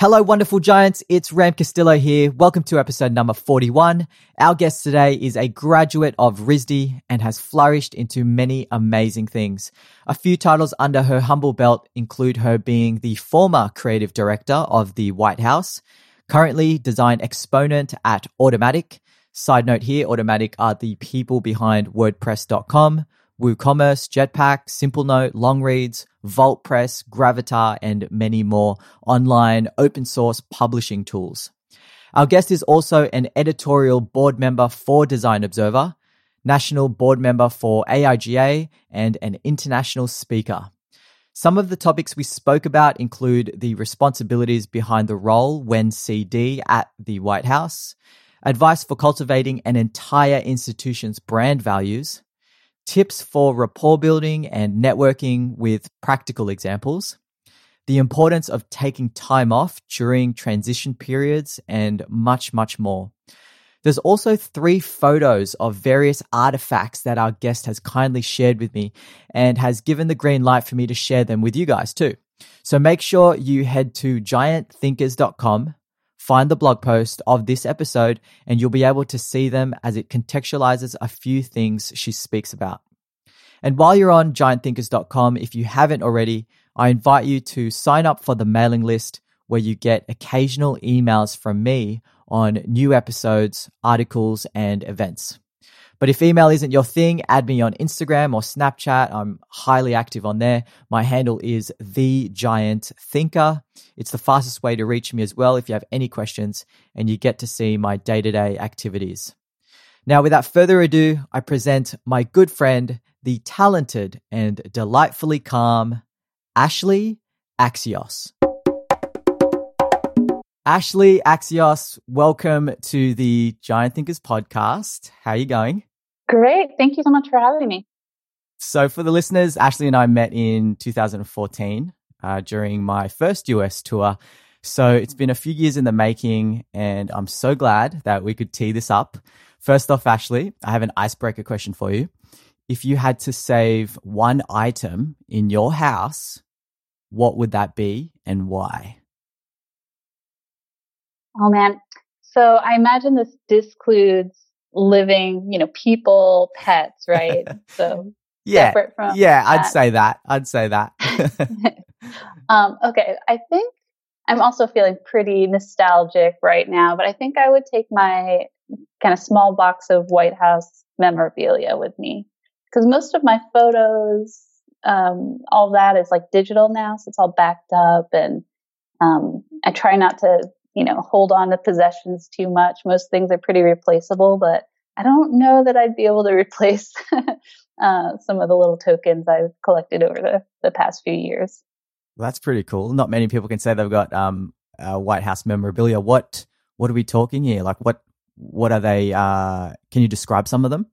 Hello, wonderful giants. It's Ram Castillo here. Welcome to episode number 41. Our guest today is a graduate of RISD and has flourished into many amazing things. A few titles under her humble belt include her being the former creative director of the White House, currently design exponent at Automattic. Side note here, Automattic are the people behind WordPress.com, WooCommerce, Jetpack, SimpleNote, Longreads, VaultPress, Gravatar, and many more online open source publishing tools. Our guest is also an editorial board member for Design Observer, national board member for AIGA, and an international speaker. Some of the topics we spoke about include the responsibilities behind the role when CD at the White House, advice for cultivating an entire institution's brand values, tips for rapport building and networking with practical examples, the importance of taking time off during transition periods, and much, much more. There's also three photos of various artifacts that our guest has kindly shared with me and has given the green light for me to share them with you guys too. So make sure you head to giantthinkers.com, find the blog post of this episode, and you'll be able to see them as it contextualizes a few things she speaks about. And while you're on giantthinkers.com, if you haven't already, I invite you to sign up for the mailing list where you get occasional emails from me on new episodes, articles, and events. But if email isn't your thing, add me on Instagram or Snapchat. I'm highly active on there. My handle is the giant thinker. It's the fastest way to reach me as well if you have any questions and you get to see my day to day activities. Now, without further ado, I present my good friend, the talented and delightfully calm Ashleigh Axios. Ashleigh Axios, welcome to the Giant Thinkers podcast. How are you going? Great. Thank you so much for having me. So, for the listeners, Ashleigh and I met in 2014 uh, during my first US tour. So, it's been a few years in the making, and I'm so glad that we could tee this up. First off, Ashleigh, I have an icebreaker question for you. If you had to save one item in your house, what would that be and why? Oh man. So I imagine this discludes living, you know, people, pets, right? So yeah, yeah, I'd say that. I'd say that. um, okay, I think I'm also feeling pretty nostalgic right now, but I think I would take my kind of small box of White House memorabilia with me because most of my photos, um, all that is like digital now, so it's all backed up, and um, I try not to you know, hold on to possessions too much. Most things are pretty replaceable, but I don't know that I'd be able to replace uh, some of the little tokens I've collected over the, the past few years. Well, that's pretty cool. Not many people can say they've got um, uh, White House memorabilia. What what are we talking here? Like what what are they? Uh, can you describe some of them?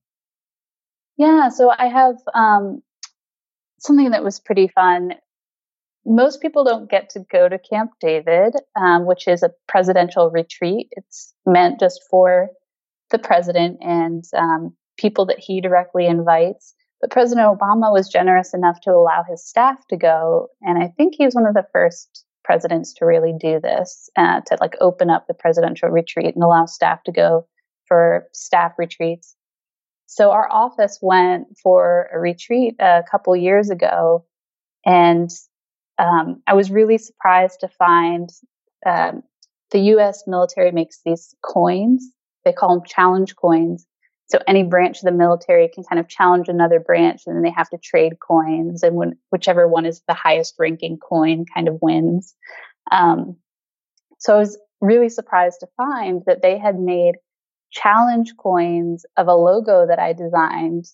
Yeah, so I have um, something that was pretty fun most people don't get to go to Camp David, um, which is a presidential retreat. It's meant just for the president and um, people that he directly invites. But President Obama was generous enough to allow his staff to go, and I think he was one of the first presidents to really do this, uh, to like open up the presidential retreat and allow staff to go for staff retreats. So our office went for a retreat a couple years ago, and um, I was really surprised to find um, the U.S. military makes these coins. They call them challenge coins. So any branch of the military can kind of challenge another branch, and then they have to trade coins, and when, whichever one is the highest ranking coin kind of wins. Um, so I was really surprised to find that they had made challenge coins of a logo that I designed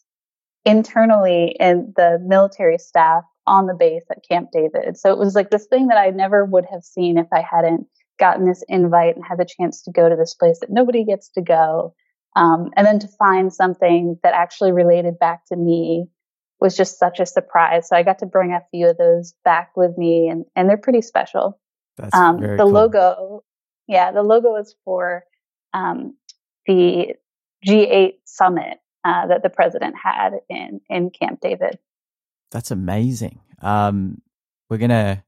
internally in the military staff on the base at Camp David. So it was like this thing that I never would have seen if I hadn't gotten this invite and had the chance to go to this place that nobody gets to go. Um, and then to find something that actually related back to me was just such a surprise. So I got to bring a few of those back with me and, and they're pretty special. That's um, the cool. logo, yeah, the logo is for um, the G8 summit uh, that the president had in in Camp David. That's amazing. Um, we're gonna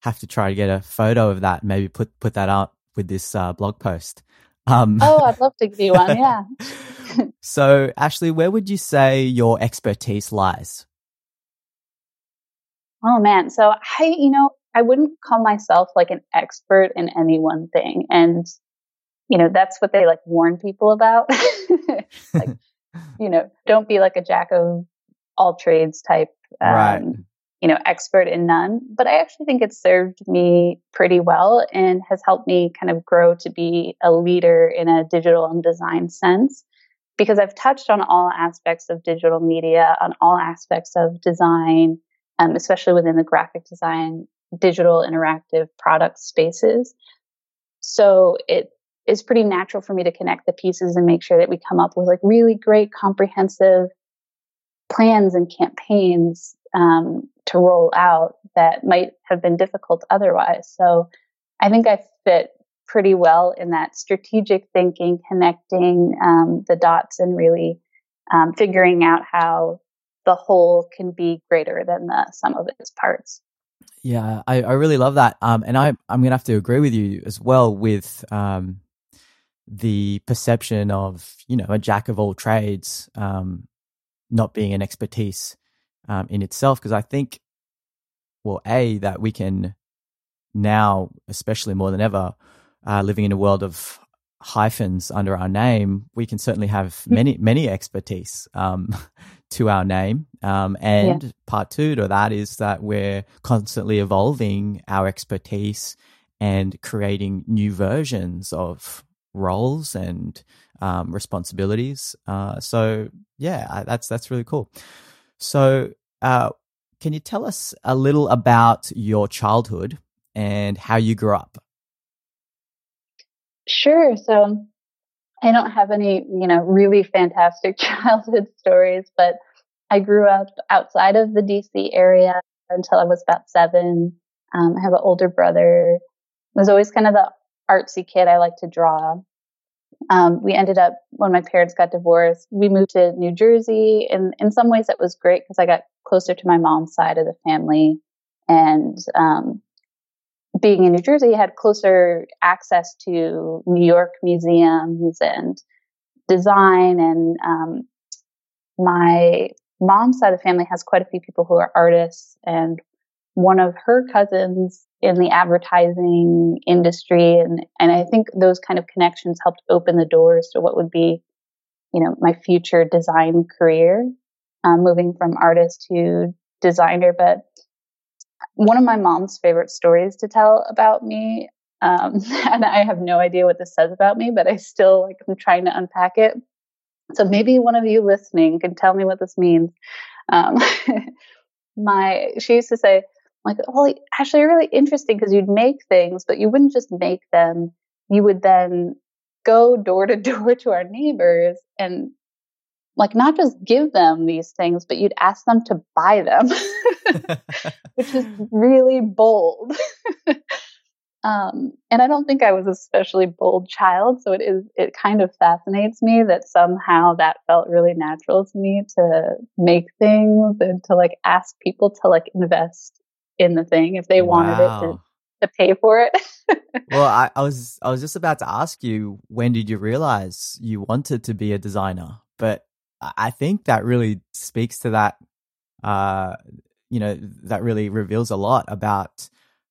have to try to get a photo of that. Maybe put put that up with this uh, blog post. Um, oh, I'd love to give you one. Yeah. so, Ashleigh, where would you say your expertise lies? Oh man, so I, you know, I wouldn't call myself like an expert in any one thing, and you know, that's what they like warn people about. like, you know, don't be like a jack of all trades type, um, right. you know, expert in none. But I actually think it's served me pretty well and has helped me kind of grow to be a leader in a digital and design sense because I've touched on all aspects of digital media, on all aspects of design, um, especially within the graphic design, digital interactive product spaces. So it is pretty natural for me to connect the pieces and make sure that we come up with like really great comprehensive plans and campaigns um, to roll out that might have been difficult otherwise. So I think I fit pretty well in that strategic thinking, connecting um, the dots, and really um, figuring out how the whole can be greater than the sum of its parts. Yeah, I, I really love that. Um, and I, I'm going to have to agree with you as well with um, the perception of you know a jack of all trades um, not being an expertise um, in itself because I think well a that we can now especially more than ever uh, living in a world of hyphens under our name we can certainly have hmm. many many expertise um, to our name um, and yeah. part two to that is that we're constantly evolving our expertise and creating new versions of roles and um, responsibilities. Uh, so yeah, that's that's really cool. So uh, can you tell us a little about your childhood and how you grew up? Sure. So I don't have any, you know, really fantastic childhood stories, but I grew up outside of the DC area until I was about seven. Um, I have an older brother. I was always kind of the artsy kid. I like to draw. Um, we ended up when my parents got divorced, we moved to New Jersey. And in some ways, that was great because I got closer to my mom's side of the family, and um, being in New Jersey, I had closer access to New York museums and design. And um, my mom's side of the family has quite a few people who are artists, and one of her cousins in the advertising industry and and I think those kind of connections helped open the doors to what would be you know my future design career um, moving from artist to designer. But one of my mom's favorite stories to tell about me um, and I have no idea what this says about me but I still like I'm trying to unpack it. So maybe one of you listening can tell me what this means. Um, my she used to say like, well, actually, you're really interesting because you'd make things, but you wouldn't just make them. You would then go door to door to our neighbors and like not just give them these things, but you'd ask them to buy them, which is really bold. um, and I don't think I was a especially bold child, so it is. It kind of fascinates me that somehow that felt really natural to me to make things and to like ask people to like invest in the thing if they wanted wow. it to, to pay for it. well, I, I, was I was just about to ask you when did you realize you wanted to be a designer? But I think that really speaks to that. Uh, you know, that really reveals a lot about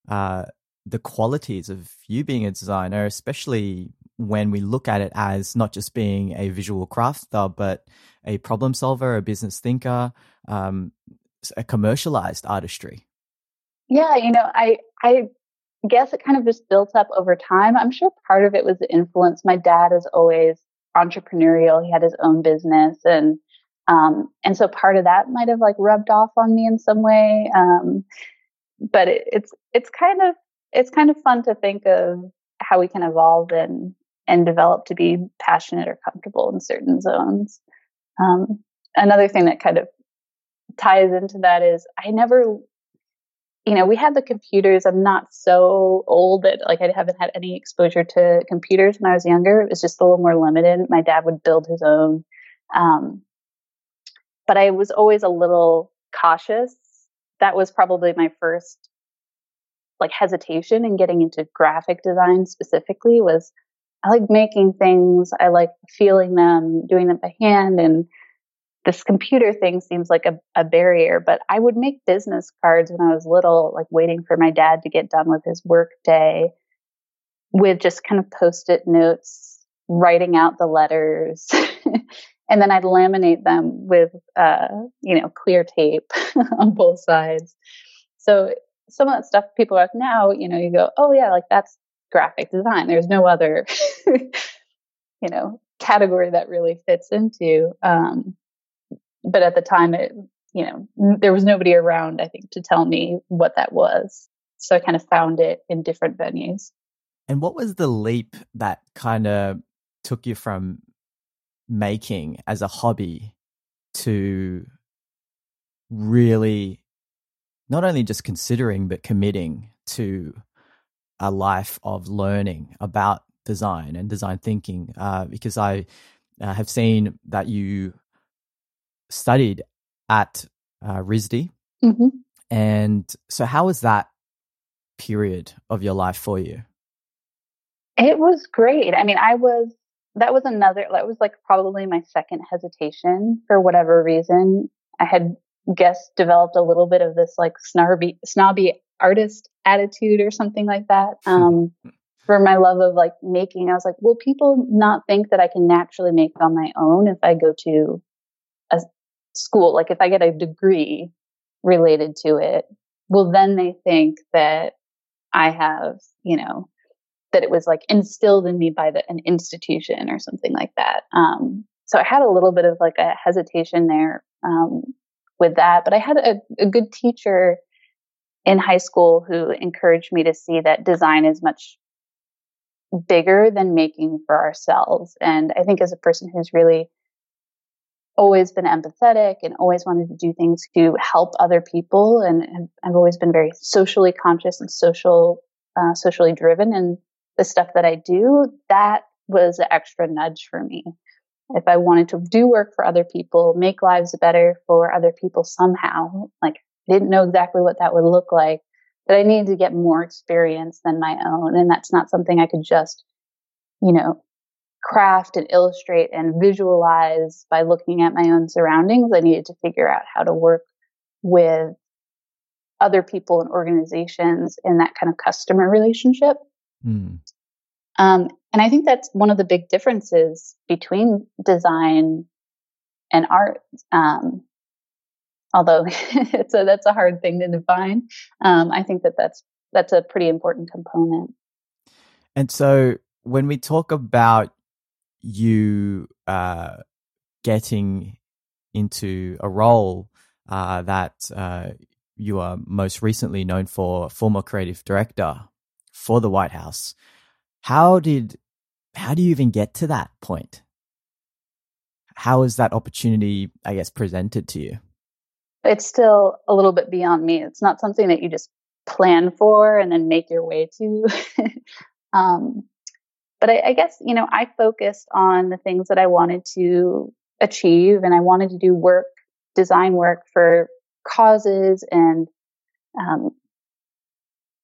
uh, the qualities of you being a designer, especially when we look at it as not just being a visual crafter, but a problem solver, a business thinker, um, a commercialized artistry. Yeah, you know, I I guess it kind of just built up over time. I'm sure part of it was the influence. My dad is always entrepreneurial. He had his own business and um, and so part of that might have like rubbed off on me in some way. Um, but it, it's it's kind of it's kind of fun to think of how we can evolve and and develop to be passionate or comfortable in certain zones. Um, another thing that kind of ties into that is I never, you know, we had the computers. I'm not so old that like I haven't had any exposure to computers when I was younger. It was just a little more limited. My dad would build his own. Um, but I was always a little cautious. That was probably my first like hesitation in getting into graphic design specifically was I like making things. I like feeling them, doing them by hand. And this computer thing seems like a, a, barrier, but I would make business cards when I was little, like waiting for my dad to get done with his work day with just kind of post it notes, writing out the letters. and then I'd laminate them with, uh, you know, clear tape on both sides. So some of that stuff people are like now, you know, you go, oh yeah, like that's graphic design. There's no other, you know, category that really fits into. Um, but at the time, it, you know, there was nobody around, I think, to tell me what that was. So I kind of found it in different venues. And what was the leap that kind of took you from making as a hobby to really not only just considering, but committing to a life of learning about design and design thinking uh, because I uh, have seen that you studied at uh, RISD. Mm-hmm. And so, how was that period of your life for you? It was great. I mean, I was, that was another, that was like probably my second hesitation for whatever reason. I had guess developed a little bit of this like snarby, snobby artist attitude or something like that. Um, for my love of like making, I was like, will people not think that I can naturally make on my own if I go to a school? Like if I get a degree related to it, well, then they think that I have, you know, that it was like instilled in me by the, an institution or something like that. Um, so I had a little bit of like a hesitation there um, with that, but I had a, a good teacher in high school who encouraged me to see that design is much bigger than making for ourselves. And I think as a person who's really always been empathetic and always wanted to do things to help other people, and I've always been very socially conscious and social, uh, socially driven and the stuff that I do. That was an extra nudge for me. If I wanted to do work for other people, make lives better for other people somehow, like I didn't know exactly what that would look like, but I needed to get more experience than my own. And that's not something I could just, you know, craft and illustrate and visualize by looking at my own surroundings. I needed to figure out how to work with other people and organizations in that kind of customer relationship. Mm. Um, and I think that's one of the big differences between design and art. Um, although it's a that's a hard thing to define. Um, I think that that's that's a pretty important component. And so when we talk about you uh, getting into a role uh, that uh, you are most recently known for, former creative director for the White House, how did how do you even get to that point? How is that opportunity, I guess, presented to you? it's still a little bit beyond me. It's not something that you just plan for and then make your way to. um, but I, I, guess, you know, I focused on the things that I wanted to achieve and I wanted to do work, design work for causes and, um,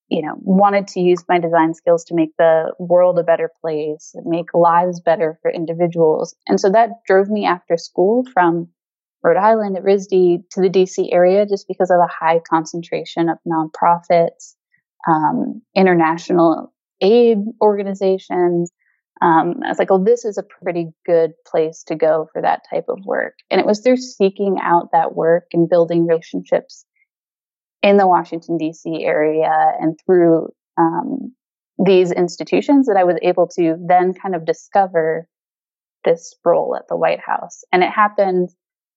you know, wanted to use my design skills to make the world a better place, make lives better for individuals. And so that drove me after school from Rhode Island at RISD to the DC area just because of the high concentration of nonprofits, um, international aid organizations. Um, I was like, oh, this is a pretty good place to go for that type of work. And it was through seeking out that work and building relationships in the Washington, D.C. area and through um, these institutions that I was able to then kind of discover this role at the White House. And it happened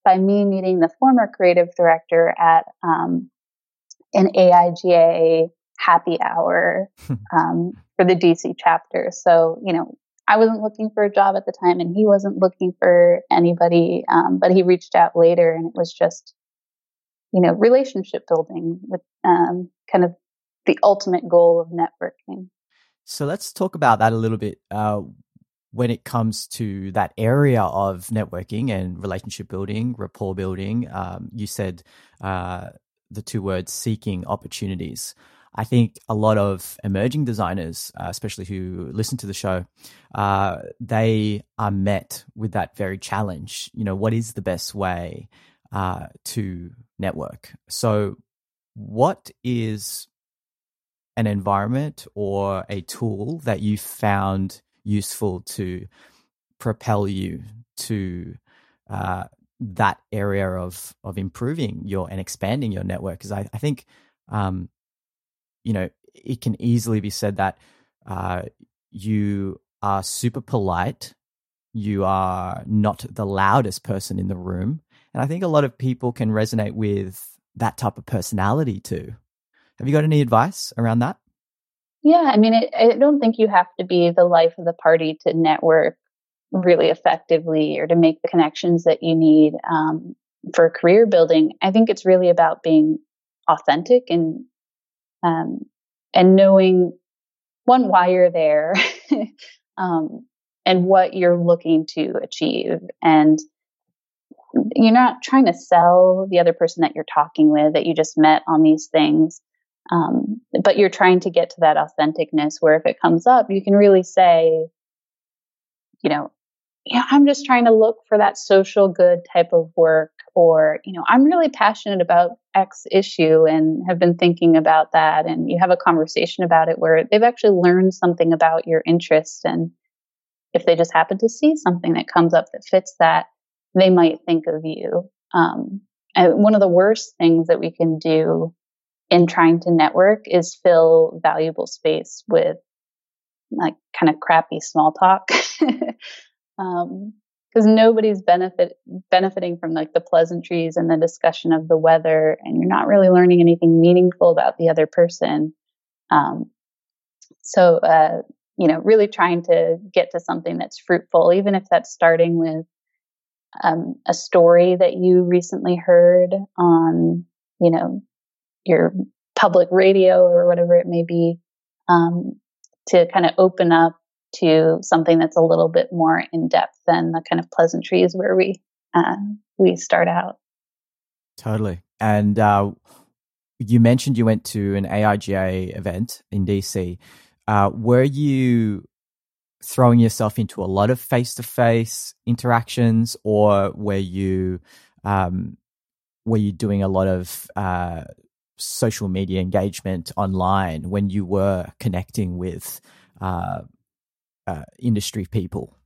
by me meeting the former creative director at um, an AIGA happy hour um, for the DC chapter. So, you know, I wasn't looking for a job at the time and he wasn't looking for anybody, um, but he reached out later and it was just, you know, relationship building with um, kind of the ultimate goal of networking. So let's talk about that a little bit. Uh, when it comes to that area of networking and relationship building, rapport building, um, you said uh, the two words seeking opportunities. I think a lot of emerging designers, uh, especially who listen to the show, uh, they are met with that very challenge. You know, what is the best way uh, to network? So, what is an environment or a tool that you found useful to propel you to uh, that area of of improving your and expanding your network? Because I, I think um, you know, it can easily be said that uh, you are super polite, you are not the loudest person in the room. And I think a lot of people can resonate with that type of personality too. Have you got any advice around that? Yeah, I mean, I don't think you have to be the life of the party to network really effectively or to make the connections that you need um, for career building. I think it's really about being authentic and um, and knowing one why you're there um, and what you're looking to achieve. And you're not trying to sell the other person that you're talking with that you just met on these things um, but you're trying to get to that authenticness where if it comes up you can really say you know yeah, I'm just trying to look for that social good type of work, or, you know, I'm really passionate about X issue and have been thinking about that. And you have a conversation about it where they've actually learned something about your interest. And if they just happen to see something that comes up that fits that, they might think of you. Um, and one of the worst things that we can do in trying to network is fill valuable space with like kind of crappy small talk. because um, nobody's benefit benefiting from like the pleasantries and the discussion of the weather, and you're not really learning anything meaningful about the other person. Um, so, uh, you know, really trying to get to something that's fruitful, even if that's starting with um, a story that you recently heard on, you know, your public radio or whatever it may be, um, to kind of open up to something that's a little bit more in depth than the kind of pleasantries where we uh, we start out. Totally. And uh, you mentioned you went to an AIGA event in DC. Uh, were you throwing yourself into a lot of face to face interactions, or were you um, were you doing a lot of uh, social media engagement online when you were connecting with uh, uh, industry people?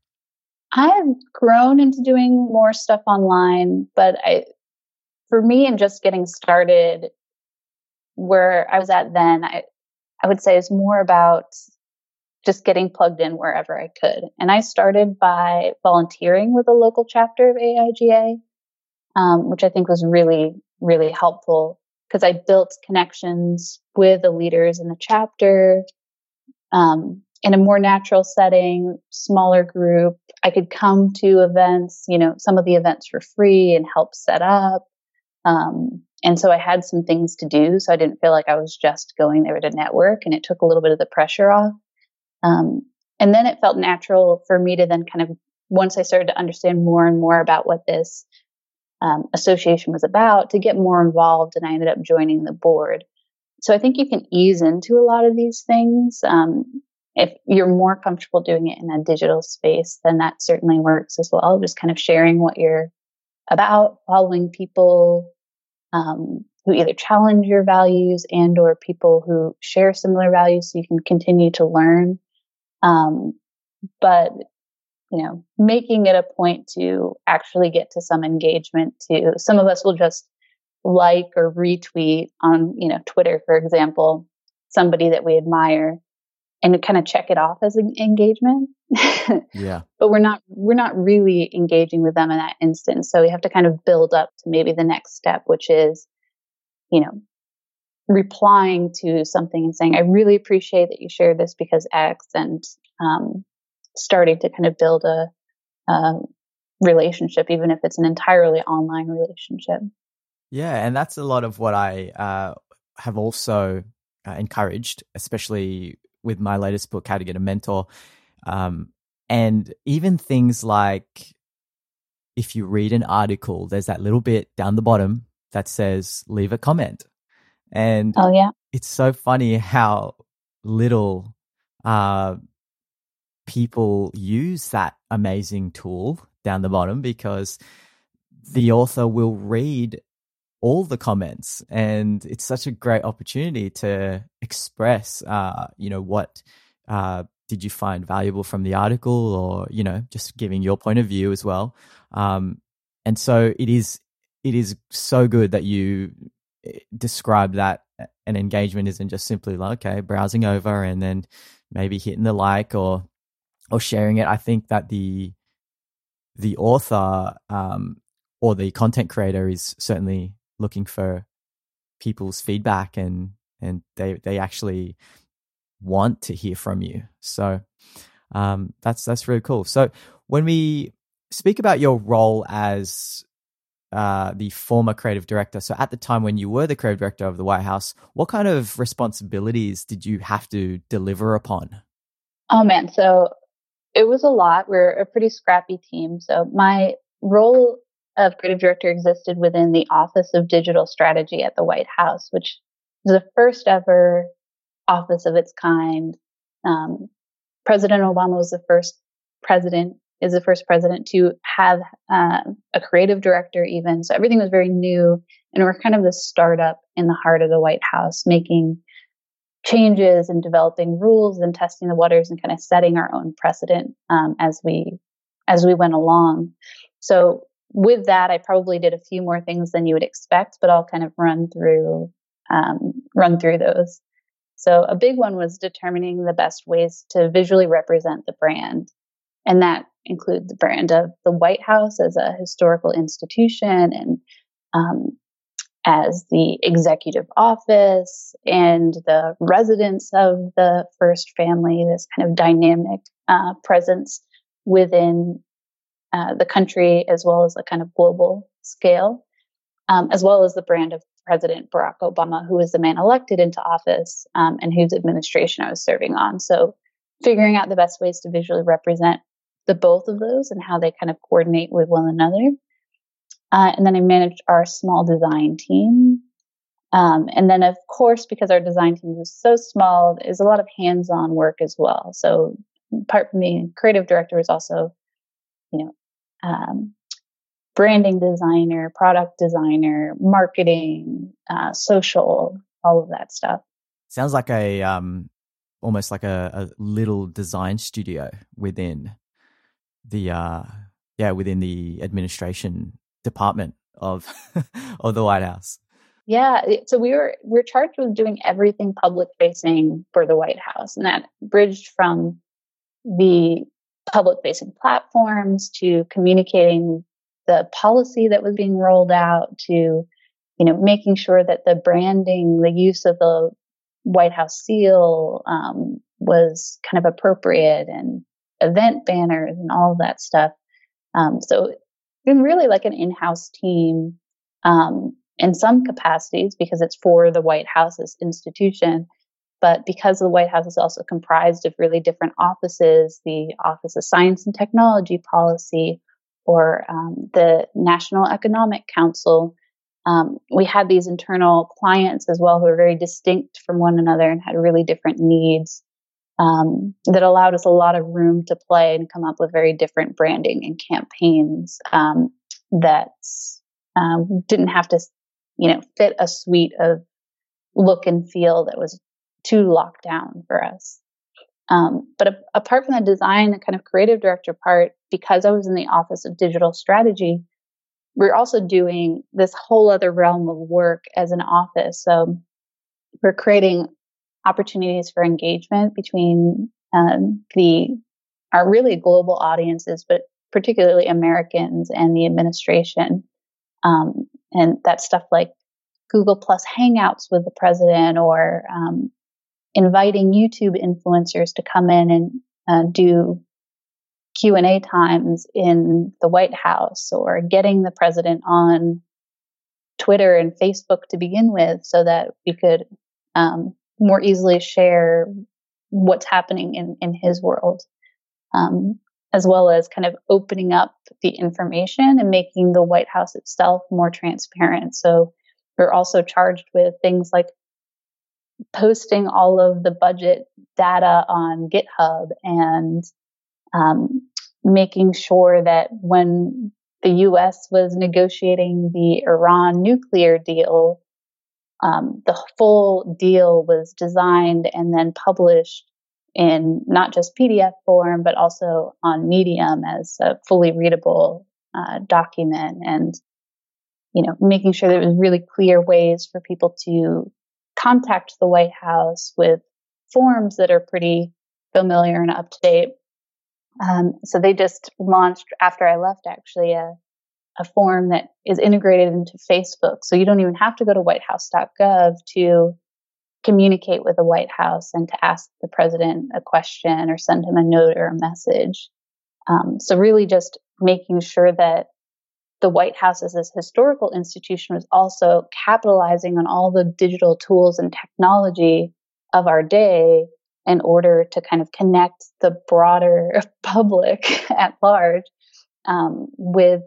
I've grown into doing more stuff online, but I, for me, and just getting started, where I was at then, I, I would say is more about just getting plugged in wherever I could. And I started by volunteering with a local chapter of AIGA, um, which I think was really, really helpful because I built connections with the leaders in the chapter. Um, in a more natural setting, smaller group. I could come to events, you know, some of the events for free and help set up. Um, and so I had some things to do. So I didn't feel like I was just going there to network and it took a little bit of the pressure off. Um, and then it felt natural for me to then kind of, once I started to understand more and more about what this um, association was about, to get more involved. And I ended up joining the board. So I think you can ease into a lot of these things. Um, if you're more comfortable doing it in a digital space, then that certainly works as well. Just kind of sharing what you're about, following people um, who either challenge your values and or people who share similar values so you can continue to learn. Um, but you know, making it a point to actually get to some engagement to Some of us will just like or retweet on, you know, Twitter, for example, somebody that we admire and kind of check it off as an engagement. yeah. But we're not we're not really engaging with them in that instance. So we have to kind of build up to maybe the next step, which is, you know, replying to something and saying, I really appreciate that you shared this because X, and um, starting to kind of build a, a relationship, even if it's an entirely online relationship. Yeah, and that's a lot of what I uh, have also uh, encouraged, especially with my latest book, How to Get a Mentor. Um, and even things like if you read an article, there's that little bit down the bottom that says leave a comment. And oh, yeah. it's so funny how little uh, people use that amazing tool down the bottom because the author will read all the comments and it's such a great opportunity to express uh, you know what uh, did you find valuable from the article or you know just giving your point of view as well. Um, and so it is it is so good that you eh, describe that an engagement isn't just simply like okay browsing over and then maybe hitting the like or or sharing it. I think that the the author um, or the content creator is certainly looking for people's feedback and and they they actually want to hear from you. So um, that's that's really cool. So when we speak about your role as uh, the former creative director, so at the time when you were the creative director of the White House, what kind of responsibilities did you have to deliver upon? Oh man, so it was a lot. We're a pretty scrappy team. So my role of creative director existed within the Office of Digital Strategy at the White House, which is the first ever office of its kind. Um, president Obama was the first president, is the first president to have uh, a creative director, even. So everything was very new. And we're kind of the startup in the heart of the White House, making changes and developing rules and testing the waters and kind of setting our own precedent um, as we as we went along. So with that, I probably did a few more things than you would expect, but I'll kind of run through um, run through those. So a big one was determining the best ways to visually represent the brand. And that includes the brand of the White House as a historical institution and um, as the executive office and the residence of the first family, this kind of dynamic uh, presence within uh, the country as well as a kind of global scale, um, as well as the brand of President Barack Obama, who was the man elected into office um, and whose administration I was serving on. So, figuring out the best ways to visually represent the both of those and how they kind of coordinate with one another. Uh, and then I managed our small design team. Um, and then, of course, because our design team was so small, is a lot of hands-on work as well. So, apart from being creative director, was also, you know, um, branding designer, product designer, marketing, uh, social, all of that stuff. Sounds like a um, almost like a, a little design studio within the uh, yeah within the administration department of of the White House. Yeah, so we were we we're charged with doing everything public facing for the White House, and that bridged from the public facing platforms to communicating the policy that was being rolled out to, you know, making sure that the branding, the use of the White House seal um, was kind of appropriate and event banners and all of that stuff. Um, so been really like an in-house team um, in some capacities because it's for the White House's institution. But because the White House is also comprised of really different offices, the Office of Science and Technology Policy, or um, the National Economic Council. Um, we had these internal clients as well who were very distinct from one another and had really different needs um, that allowed us a lot of room to play and come up with very different branding and campaigns um, that um, didn't have to, you know, fit a suite of look and feel that was too locked down for us. Um, but a- apart from the design and kind of creative director part, because I was in the office of digital strategy, we're also doing this whole other realm of work as an office. So we're creating opportunities for engagement between um, the our really global audiences, but particularly Americans and the administration. Um, and that stuff like Google Plus Hangouts with the president or um, inviting YouTube influencers to come in and uh, do Q and A times in the White House, or getting the president on Twitter and Facebook to begin with, so that we could um, more easily share what's happening in in his world, um, as well as kind of opening up the information and making the White House itself more transparent. So we're also charged with things like posting all of the budget data on GitHub and um, making sure that when the U.S. was negotiating the Iran nuclear deal, um, the full deal was designed and then published in not just PDF form, but also on Medium as a fully readable uh, document, and you know, making sure there was really clear ways for people to contact the White House with forms that are pretty familiar and up to date. Um, so they just launched after I left actually a, a form that is integrated into Facebook. So you don't even have to go to whitehouse.gov to communicate with the White House and to ask the president a question or send him a note or a message. Um, so really just making sure that the White House as this historical institution was also capitalizing on all the digital tools and technology of our day in order to kind of connect the broader public at large um, with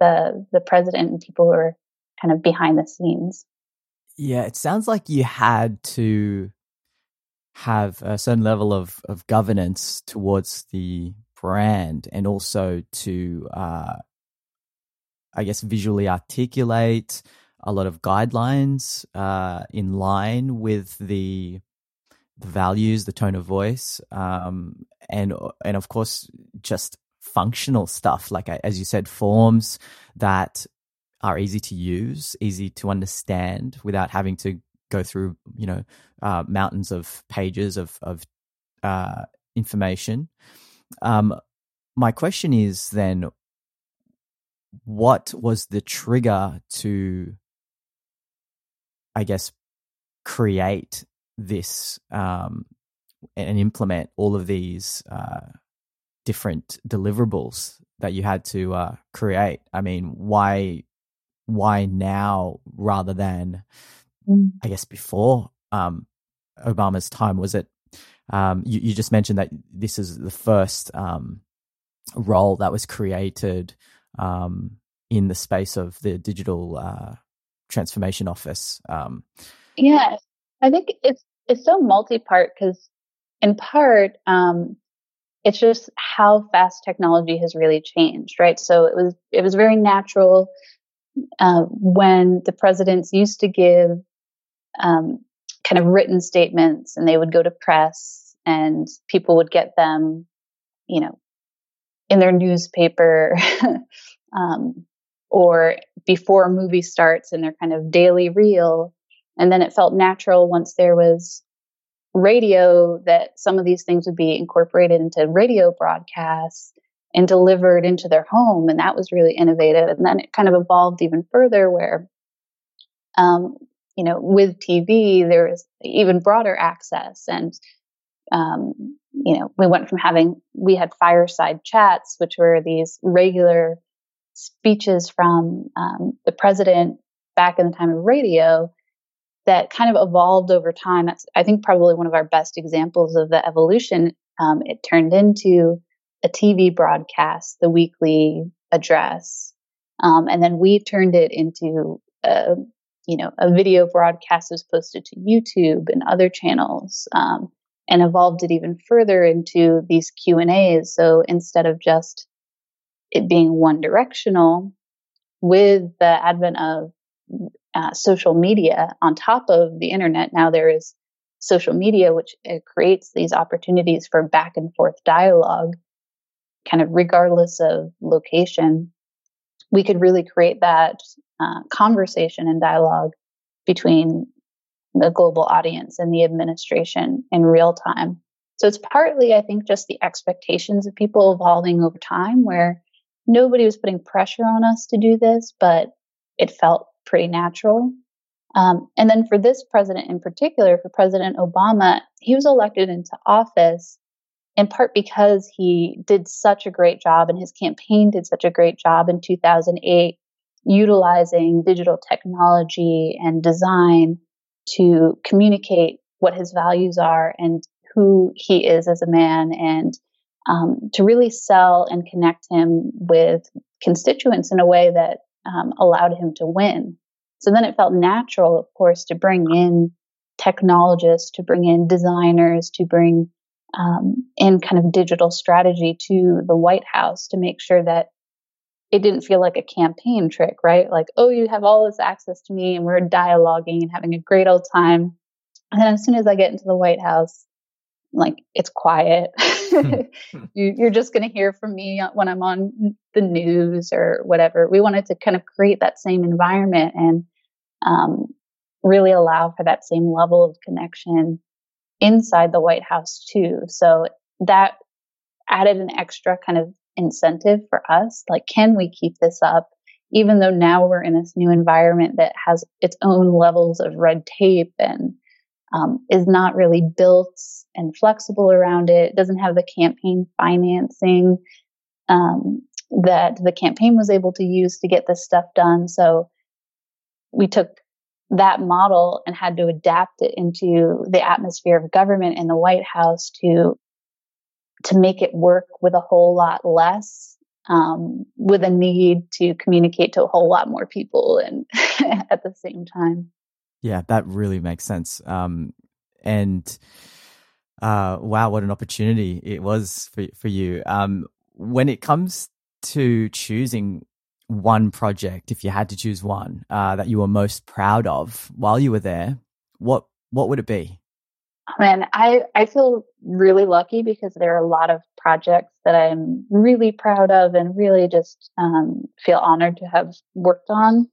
the the president and people who are kind of behind the scenes. Yeah, it sounds like you had to have a certain level of, of governance towards the brand and also to uh, I guess, visually articulate a lot of guidelines uh, in line with the, the values, the tone of voice, um, and and of course just functional stuff like as you said, forms that are easy to use, easy to understand without having to go through you know uh, mountains of pages of of uh, information. Um, my question is then what was the trigger to, I guess, create this um, and implement all of these uh, different deliverables that you had to uh, create? I mean, why why now rather than mm. I guess before um, Obama's time? Was it um, you, you, just mentioned that this is the first um, role that was created um, in the space of the digital uh, transformation office. Um, yeah, I think it's it's so multi-part because, in part, um, it's just how fast technology has really changed, right? So it was it was very natural uh, when the presidents used to give um, kind of written statements, and they would go to press, and people would get them, you know, in their newspaper um, or before a movie starts in their kind of daily reel. And then it felt natural once there was radio that some of these things would be incorporated into radio broadcasts and delivered into their home. And that was really innovative. And then it kind of evolved even further where, um, you know, with TV, there is even broader access and um, you know, we went from having, we had fireside chats, which were these regular speeches from um, the president back in the time of radio that kind of evolved over time. That's, I think, probably one of our best examples of the evolution. Um, it turned into a TV broadcast, the weekly address. Um, and then we turned it into a, you know, a video broadcast was posted to YouTube and other channels. Um, and evolved it even further into these Q and A's. So instead of just it being one directional, with the advent of uh, social media on top of the internet, now there is social media, which creates these opportunities for back and forth dialogue, kind of regardless of location. We could really create that uh, conversation and dialogue between the global audience and the administration in real time. So it's partly, I think, just the expectations of people evolving over time where nobody was putting pressure on us to do this, but it felt pretty natural. Um, and then for this president in particular, for President Obama, he was elected into office in part because he did such a great job and his campaign did such a great job in 2008 utilizing digital technology and design to communicate what his values are and who he is as a man and um, to really sell and connect him with constituents in a way that um, allowed him to win. So then it felt natural, of course, to bring in technologists, to bring in designers, to bring um, in kind of digital strategy to the White House to make sure that it didn't feel like a campaign trick, right? Like, oh, you have all this access to me and we're dialoguing and having a great old time. And then as soon as I get into the White House, like it's quiet. Hmm. you, are just going to hear from me when I'm on the news or whatever. We wanted to kind of create that same environment and um, really allow for that same level of connection inside the White House too. So that added an extra kind of incentive for us. Like, can we keep this up? Even though now we're in this new environment that has its own levels of red tape and um, is not really built and flexible around it, doesn't have the campaign financing um, that the campaign was able to use to get this stuff done. So we took that model and had to adapt it into the atmosphere of government in the White House to to make it work with a whole lot less um, with a need to communicate to a whole lot more people and at the same time yeah that really makes sense um, and uh, wow what an opportunity it was for, for you um, when it comes to choosing one project, if you had to choose one uh, that you were most proud of while you were there, what what would it be? Man, I I feel really lucky because there are a lot of projects that I'm really proud of and really just um, feel honored to have worked on.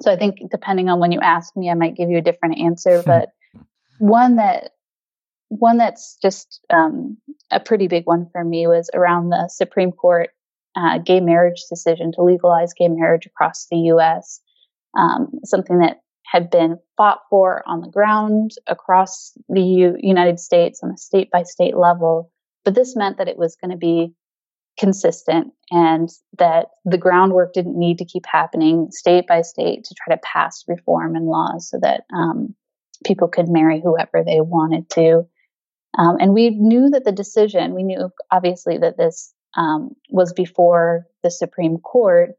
So I think depending on when you ask me, I might give you a different answer. But one that one that's just um, a pretty big one for me was around the Supreme Court uh, gay marriage decision to legalize gay marriage across the U.S. Um, something that had been fought for on the ground across the U- United States on a state by state level. But this meant that it was going to be consistent and that the groundwork didn't need to keep happening state by state to try to pass reform and laws so that um, people could marry whoever they wanted to. Um, and we knew that the decision, we knew obviously that this um, was before the Supreme Court,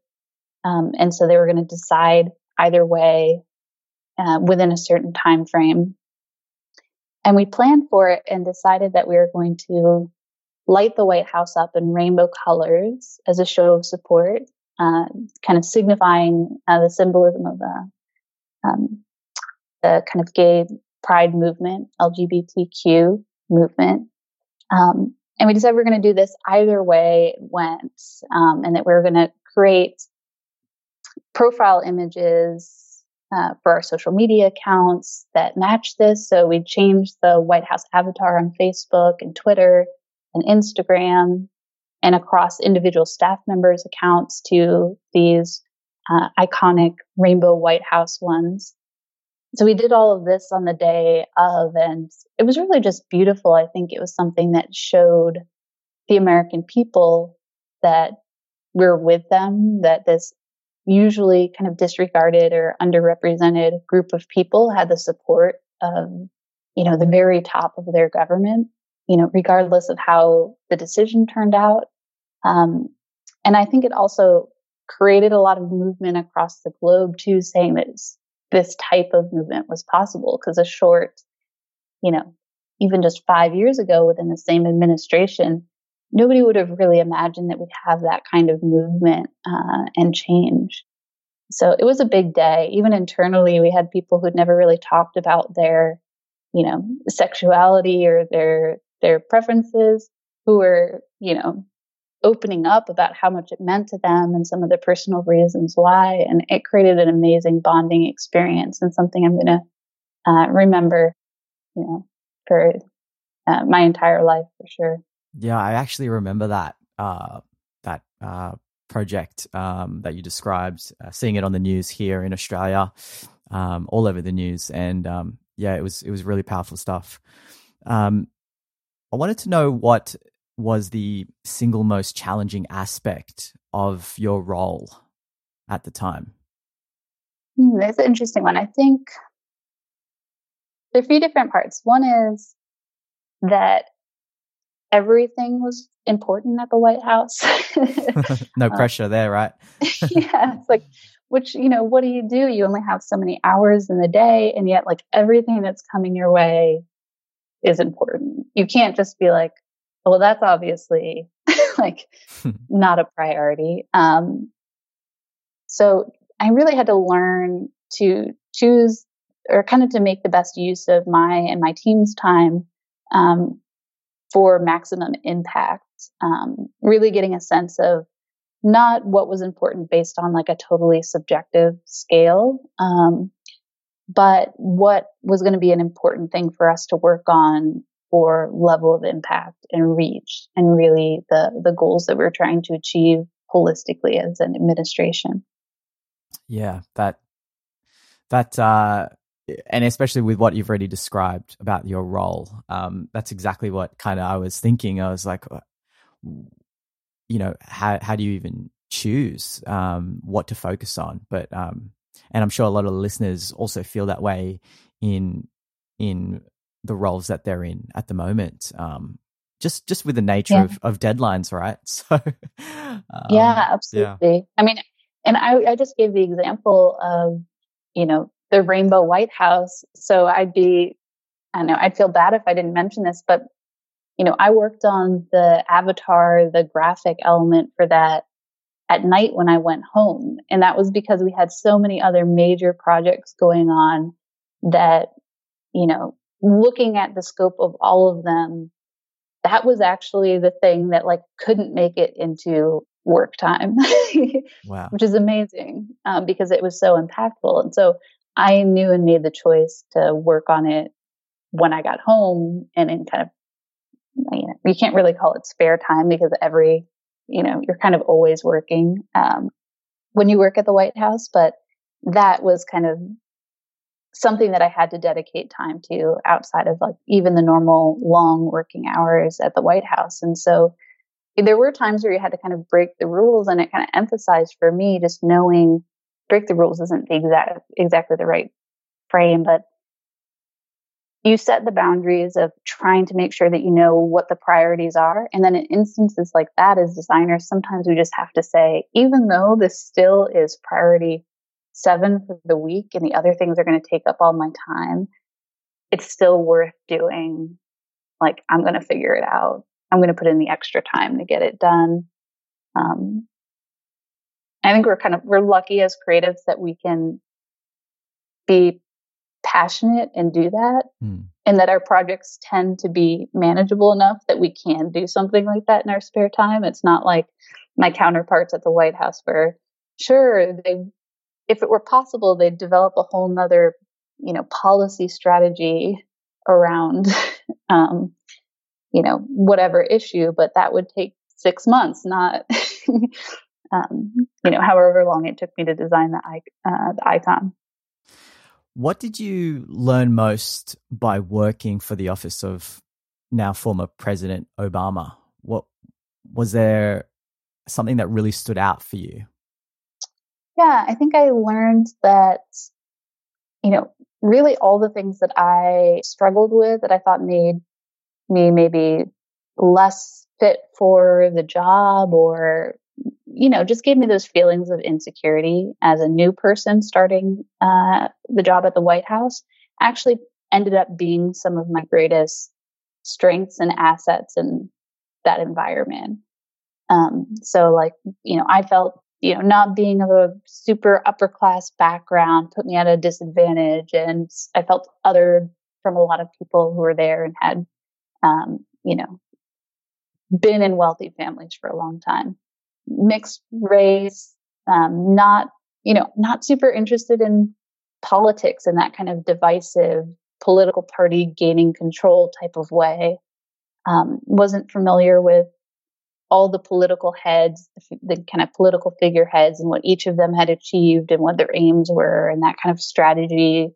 um, and so they were going to decide either way uh, within a certain time frame. And we planned for it and decided that we were going to light the White House up in rainbow colors as a show of support, uh, kind of signifying uh, the symbolism of the, um, the kind of gay pride movement, LGBTQ movement. Um, and we decided we are going to do this either way it went, um, and that we are going to create profile images uh, for our social media accounts that match this. So we changed the White House avatar on Facebook and Twitter and Instagram and across individual staff members' accounts to these uh, iconic rainbow White House ones so we did all of this on the day of, and it was really just beautiful. I think it was something that showed the American people that we're with them, that this usually kind of disregarded or underrepresented group of people had the support of, you know, the very top of their government, you know, regardless of how the decision turned out. Um, and I think it also created a lot of movement across the globe too, saying that this type of movement was possible because a short, you know, even just five years ago within the same administration, nobody would have really imagined that we'd have that kind of movement uh, and change. So it was a big day. Even internally, we had people who'd never really talked about their, you know, sexuality or their their preferences, who were, you know, opening up about how much it meant to them and some of the personal reasons why. And it created an amazing bonding experience and something I'm going to uh, remember, you know, for uh, my entire life for sure. Yeah, I actually remember that uh, that uh, project um, that you described, uh, seeing it on the news here in Australia. um, all over the news, and um, yeah, it was it was really powerful stuff. Um, I wanted to know what was the single most challenging aspect of your role at the time. Hmm, that's an interesting one. I think there are a few different parts. One is that everything was important at the White House. no uh, pressure uh, there, right? yeah, it's like, which, you know, what do you do? You only have so many hours in the day, and yet, like, everything that's coming your way is important. You can't just be like, well, that's obviously like not a priority. Um, so I really had to learn to choose or kind of to make the best use of my and my team's time um, for maximum impact. Um, really getting a sense of not what was important based on like a totally subjective scale, um, but what was going to be an important thing for us to work on for level of impact and reach and really the the goals that we're trying to achieve holistically as an administration. Yeah, that that uh and especially with what you've already described about your role, um, that's exactly what kind of I was thinking. I was like, you know, how how do you even choose um, what to focus on? But um, and I'm sure a lot of listeners also feel that way in in the roles that they're in at the moment. Um, just just with the nature yeah. of, of deadlines, right? So um, yeah, absolutely. Yeah. I mean, and I, I just gave the example of you know the rainbow White House. So I'd be, I don't know, I'd feel bad if I didn't mention this, but you know, I worked on the avatar, the graphic element for that at night when I went home. And that was because we had so many other major projects going on that, you know, looking at the scope of all of them, that was actually the thing that like couldn't make it into work time, wow. which is amazing um, because it was so impactful. And so I knew and made the choice to work on it when I got home and in kind of, you know, you can't really call it spare time because every, you know, you're kind of always working, um, when you work at the White House, but that was kind of something that I had to dedicate time to outside of like even the normal long working hours at the White House. And so there were times where you had to kind of break the rules and it kind of emphasized for me just knowing break the rules isn't the exact exactly the right frame, but you set the boundaries of trying to make sure that you know what the priorities are. And then in instances like that, as designers, sometimes we just have to say, even though this still is priority seven for the week and the other things are going to take up all my time, it's still worth doing. Like, I'm going to figure it out. I'm going to put in the extra time to get it done. Um, I think we're kind of, we're lucky as creatives that we can be passionate and do that. Mm. And that our projects tend to be manageable enough that we can do something like that in our spare time. It's not like my counterparts at the White House where sure they if it were possible they'd develop a whole nother you know policy strategy around um, you know whatever issue but that would take six months not um, you know, however long it took me to design the, uh, the icon. What did you learn most by working for the office of now former President Obama? What was there something that really stood out for you? Yeah, I think I learned that, you know, really all the things that I struggled with that I thought made me maybe less fit for the job or you know, just gave me those feelings of insecurity as a new person starting uh, the job at the White House. Actually, ended up being some of my greatest strengths and assets in that environment. Um, so, like, you know, I felt, you know, not being of a super upper class background put me at a disadvantage, and I felt other from a lot of people who were there and had, um, you know, been in wealthy families for a long time mixed race, um, not, you know, not super interested in politics in that kind of divisive political party gaining control type of way. Um, wasn't familiar with all the political heads, the, the kind of political figureheads, and what each of them had achieved and what their aims were, and that kind of strategy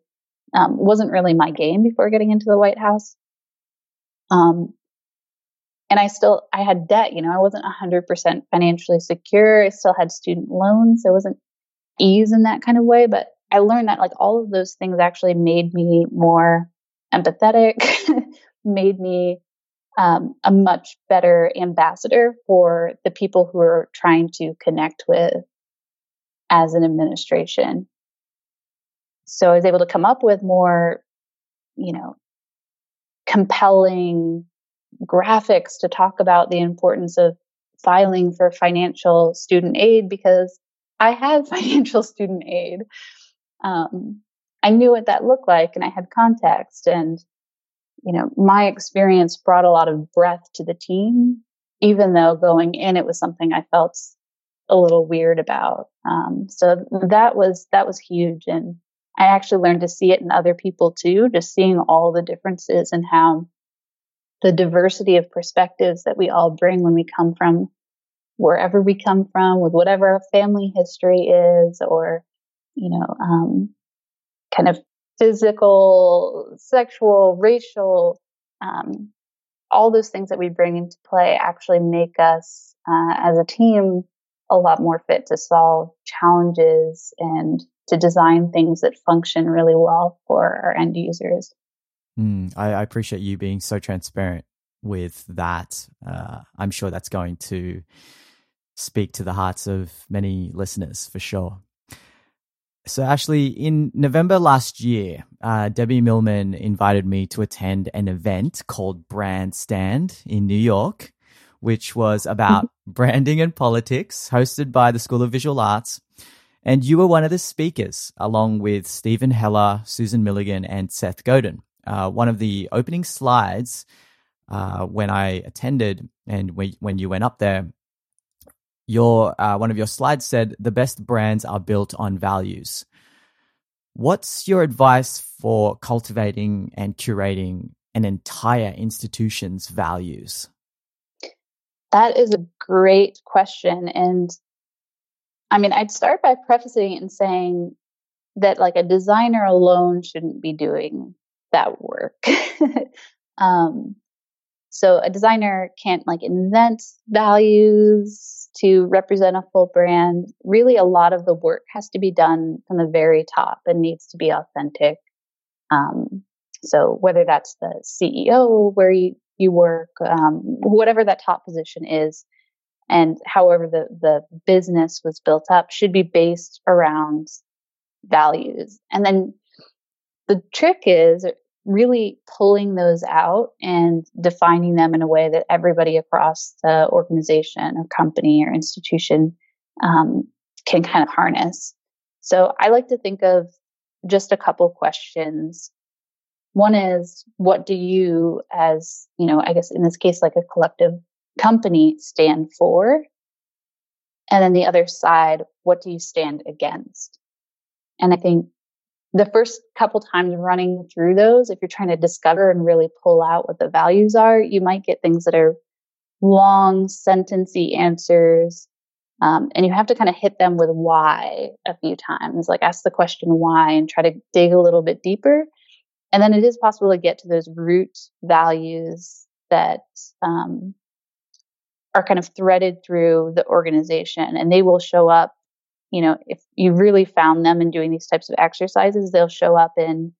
um, wasn't really my game before getting into the White House. Um, and I still I had debt. You know, I wasn't hundred percent financially secure. I still had student loans. There wasn't ease in that kind of way, but I learned that like all of those things actually made me more empathetic, made me um, a much better ambassador for the people who are trying to connect with as an administration. So I was able to come up with more, you know, compelling graphics to talk about the importance of filing for financial student aid because I had financial student aid. Um, I knew what that looked like and I had context and you know, my experience brought a lot of breath to the team, even though going in it was something I felt a little weird about. Um, so that was that was huge, and I actually learned to see it in other people too, just seeing all the differences and how the diversity of perspectives that we all bring when we come from wherever we come from, with whatever our family history is, or you know, um, kind of physical, sexual, racial, um, all those things that we bring into play actually make us uh, as a team a lot more fit to solve challenges and to design things that function really well for our end users. Mm, I, I, appreciate you being so transparent with that. Uh, I'm sure that's going to speak to the hearts of many listeners for sure. So, Ashleigh, in November last year, uh, Debbie Millman invited me to attend an event called Brand Stand in New York, which was about branding and politics, hosted by the School of Visual Arts. And you were one of the speakers, along with Steven Heller, Susan Milligan, and Seth Godin. Uh, one of the opening slides uh, when I attended and when, when you went up there your uh, one of your slides said the best brands are built on values. What's your advice for cultivating and curating an entire institution's values? That is a great question. And I mean, I'd start by prefacing and saying that, like, a designer alone shouldn't be doing that work. um, so a designer can't like invent values to represent a full brand. Really, a lot of the work has to be done from the very top and needs to be authentic. Um, so whether that's the CEO where you, you work, um, whatever that top position is, and however the, the business was built up should be based around values. And then the trick is really pulling those out and defining them in a way that everybody across the organization or company or institution um, can kind of harness. So I like to think of just a couple questions. One is, what do you, as you know, I guess in this case, like a collective company, stand for? And then the other side, what do you stand against? And I think the first couple times running through those, if you're trying to discover and really pull out what the values are, you might get things that are long sentency answers. Um, and you have to kind of hit them with why a few times, like ask the question why and try to dig a little bit deeper. And then it is possible to get to those root values that um, are kind of threaded through the organization and they will show up you know, if you really found them in doing these types of exercises, they'll show up in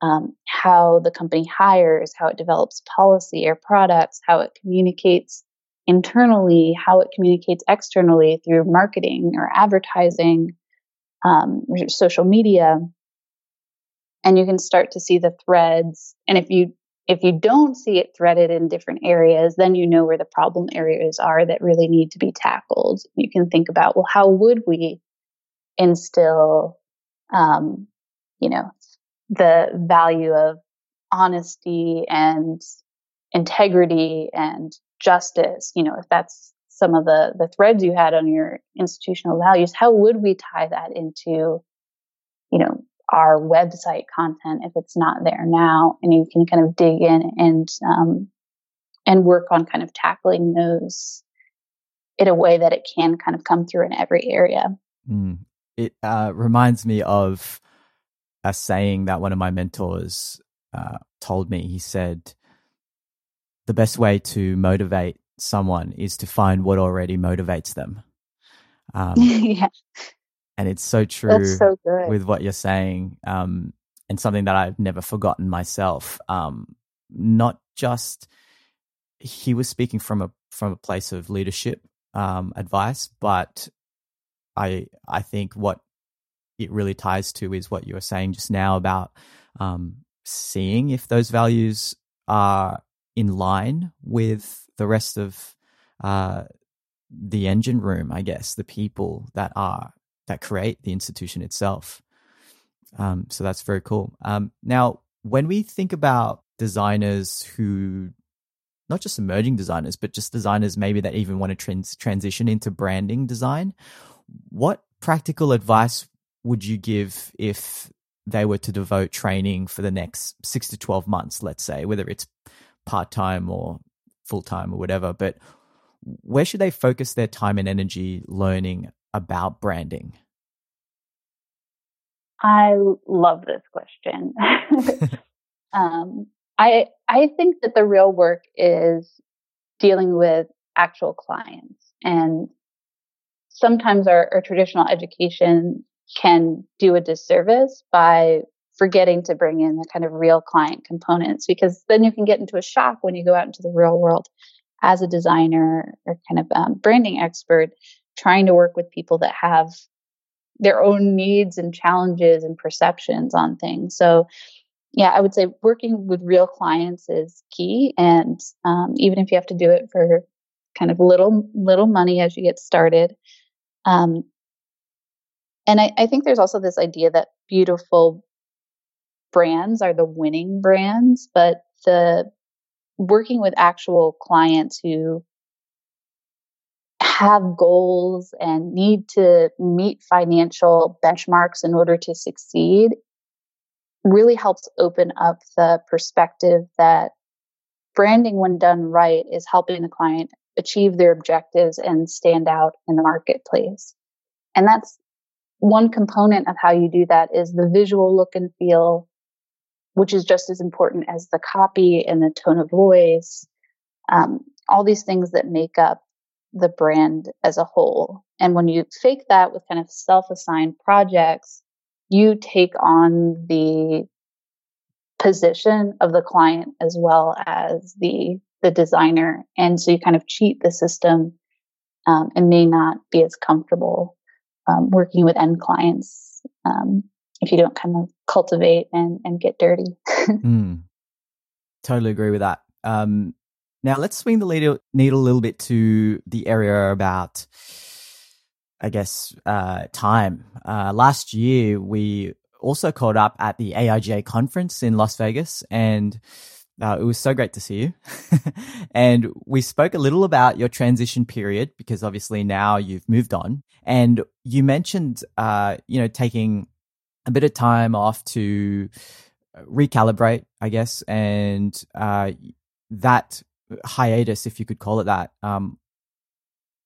um, how the company hires, how it develops policy or products, how it communicates internally, how it communicates externally through marketing or advertising, um, or social media. And you can start to see the threads. And if you if you don't see it threaded in different areas, then you know where the problem areas are that really need to be tackled. You can think about, well, how would we instill, um, you know, the value of honesty and integrity and justice? You know, if that's some of the, the threads you had on your institutional values, how would we tie that into, you know, our website content if it's not there now, and you can kind of dig in and um, and work on kind of tackling those in a way that it can kind of come through in every area. Mm. It uh, reminds me of a saying that one of my mentors uh, told me. He said, The best way to motivate someone is to find what already motivates them. Um, yeah. And it's so true so with what you're saying, um, and something that I've never forgotten myself. Um, not just he was speaking from a from a place of leadership um, advice, but I I think what it really ties to is what you were saying just now about um, seeing if those values are in line with the rest of uh, the engine room. I guess the people that are that create the institution itself. Um, so that's very cool. Um, now, when we think about designers who not just emerging designers, but just designers maybe that even want to trans- transition into branding design. What practical advice would you give if they were to devote training for the next six to 12 months, let's say, whether it's part time or full time or whatever? But where should they focus their time and energy learning about branding? I love this question. um, I I think that the real work is dealing with actual clients, and sometimes our, our traditional education can do a disservice by forgetting to bring in the kind of real client components because then you can get into a shock when you go out into the real world as a designer or kind of um, branding expert trying to work with people that have their own needs and challenges and perceptions on things so yeah, I would say working with real clients is key. And um, even if you have to do it for kind of little little money as you get started, um, and I, I think there's also this idea that beautiful brands are the winning brands, but the working with actual clients who have goals and need to meet financial benchmarks in order to succeed really helps open up the perspective that branding, when done right, is helping the client achieve their objectives and stand out in the marketplace. And that's one component of how you do that is the visual look and feel, which is just as important as the copy and the tone of voice. Um, all these things that make up the brand as a whole. And when you fake that with kind of self assigned projects, you take on the position of the client as well as the the designer. And so you kind of cheat the system um, and may not be as comfortable um, working with end clients um, if you don't kind of cultivate and, and get dirty. Mm, totally agree with that. Um, now let's swing the needle, a little bit to the area about I guess, uh, time. Uh, last year, we also caught up at the AIGA conference in Las Vegas, and uh, it was so great to see you. and we spoke a little about your transition period because obviously now you've moved on. And you mentioned, uh, you know, taking a bit of time off to recalibrate, I guess, and uh, that hiatus, if you could call it that. Um,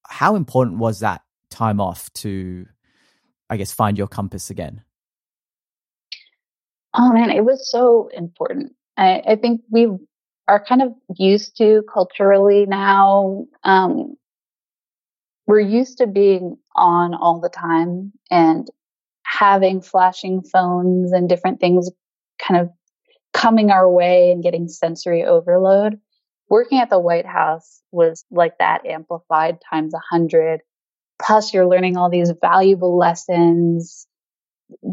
how important was that time off to, I guess, find your compass again? Oh man, it was so important. I, I think we are kind of used to culturally now. Um, we're used to being on all the time and having flashing phones and different things kind of coming our way and getting sensory overload. Working at the White House was like that amplified times a hundred. Plus, you're learning all these valuable lessons,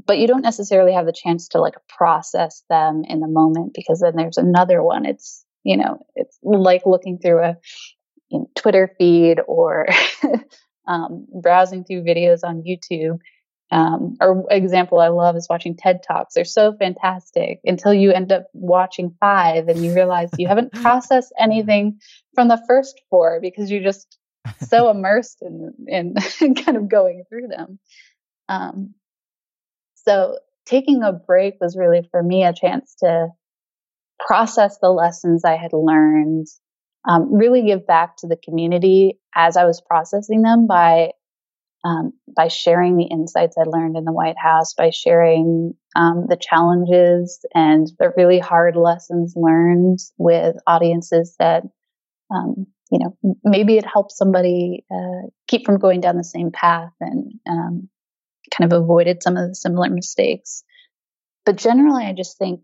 but you don't necessarily have the chance to like process them in the moment because then there's another one. It's, you know, it's like looking through a you know, Twitter feed or um, browsing through videos on YouTube. Um, or example I love is watching TED Talks. They're so fantastic until you end up watching five and you realize you haven't processed anything from the first four because you're just so immersed in, in kind of going through them. Um, so taking a break was really for me a chance to process the lessons I had learned um, really give back to the community as I was processing them by um, by sharing the insights I learned in the White House, by sharing um, the challenges and the really hard lessons learned with audiences that, um, you know, maybe it helps somebody uh, keep from going down the same path and um, kind of avoided some of the similar mistakes. But generally, I just think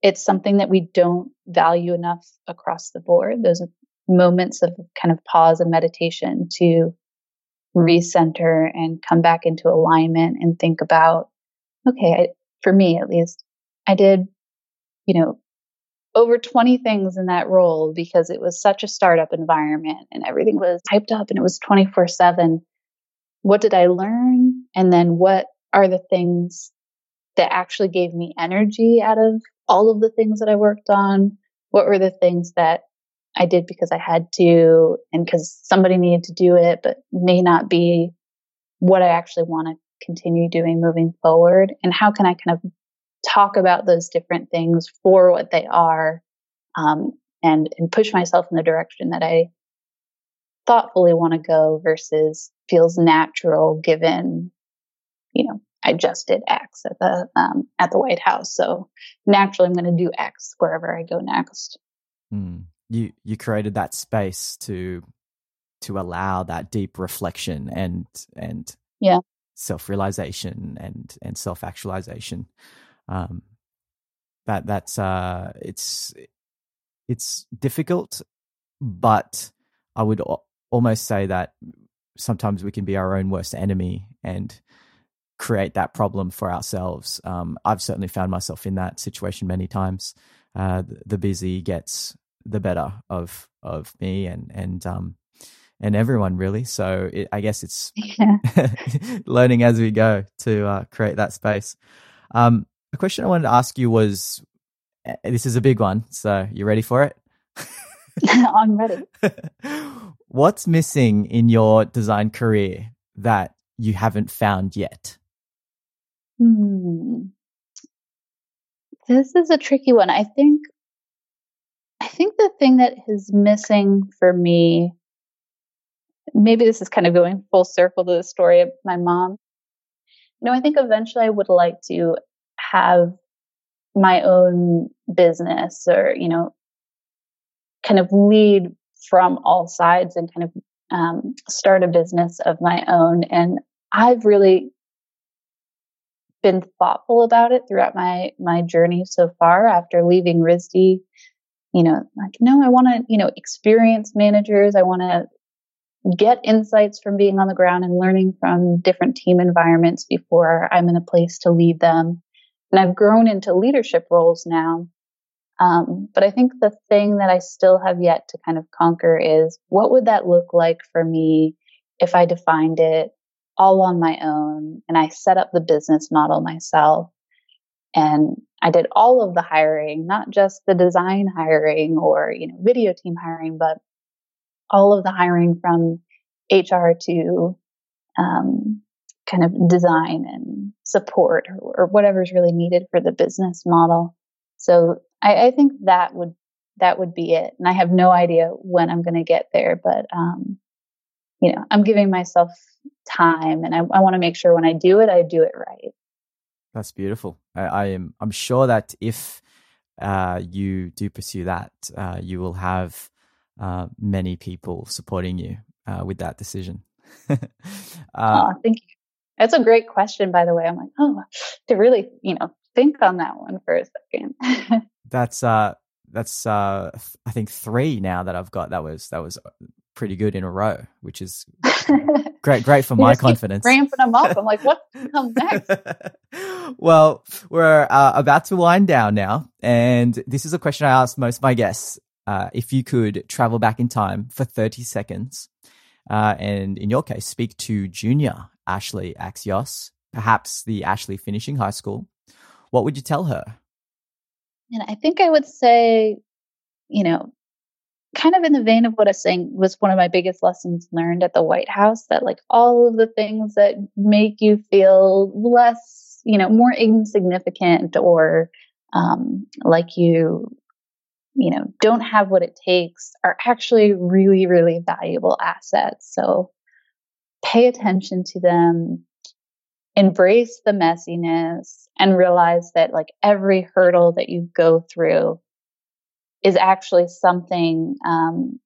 it's something that we don't value enough across the board. Those moments of kind of pause and meditation to recenter and come back into alignment and think about, okay, I, for me at least, I did, you know, over 20 things in that role because it was such a startup environment and everything was hyped up and it was 24 7. What did I learn? And then what are the things that actually gave me energy out of all of the things that I worked on? What were the things that I did because I had to and because somebody needed to do it, but may not be what I actually want to continue doing moving forward? And how can I kind of talk about those different things for what they are um, and, and push myself in the direction that I thoughtfully want to go versus feels natural given, you know, I just did X at the um, at the White House, so naturally I'm going to do X wherever I go next. Mm you you created that space to to allow that deep reflection and and yeah self realization and and self actualization. Um, that that's uh, it's it's difficult, but I would almost say that sometimes we can be our own worst enemy and create that problem for ourselves. Um, I've certainly found myself in that situation many times. Uh, the busy gets the better of of me and and um and everyone really. So it, I guess it's yeah. learning as we go to uh, create that space. Um, a question I wanted to ask you was, eh, this is a big one, so you ready for it? I'm ready. What's missing in your design career that you haven't found yet? Hmm. This is a tricky one. I think think the thing that is missing for me, maybe this is kind of going full circle to the story of my mom. Know, I think eventually I would like to have my own business or, you know, kind of lead from all sides and kind of um, start a business of my own. And I've really been thoughtful about it throughout my my journey so far after leaving RISD you know, like, no, I want to, you know, experience managers. I want to get insights from being on the ground and learning from different team environments before I'm in a place to lead them. And I've grown into leadership roles now. Um, but I think the thing that I still have yet to kind of conquer is what would that look like for me if I defined it all on my own and I set up the business model myself and I did all of the hiring, not just the design hiring or, you know, video team hiring, but all of the hiring from HR to um, kind of design and support or, or whatever's really needed for the business model. So I, I, think that would that would be it. And I have no idea when I'm going to get there, but um, you know, I'm giving myself time, and I, I want to make sure when I do it, I do it right. That's beautiful. I, I am. I'm sure that if uh, you do pursue that, uh, you will have uh, many people supporting you uh, with that decision. oh, thank you. That's a great question, by the way. I'm like, oh, to really, you know, think on that one for a second. that's uh, that's uh, I think three now that I've got. That was that was pretty good in a row, which is great, great for my confidence. Ramping them up. I'm like, what comes next? well, we're uh, about to wind down now, and this is a question I ask most of my guests. Uh, if you could travel back in time for 30 seconds, uh, and in your case, speak to junior Ashleigh Axios, perhaps the Ashleigh finishing high school, what would you tell her? And I think I would say, you know, kind of in the vein of what I was saying was one of my biggest lessons learned at the White House that like all of the things that make you feel less, you know, more insignificant or um, like you you know, don't have what it takes are actually really, really valuable assets. So pay attention to them, embrace the messiness, and realize that like every hurdle that you go through is actually something um,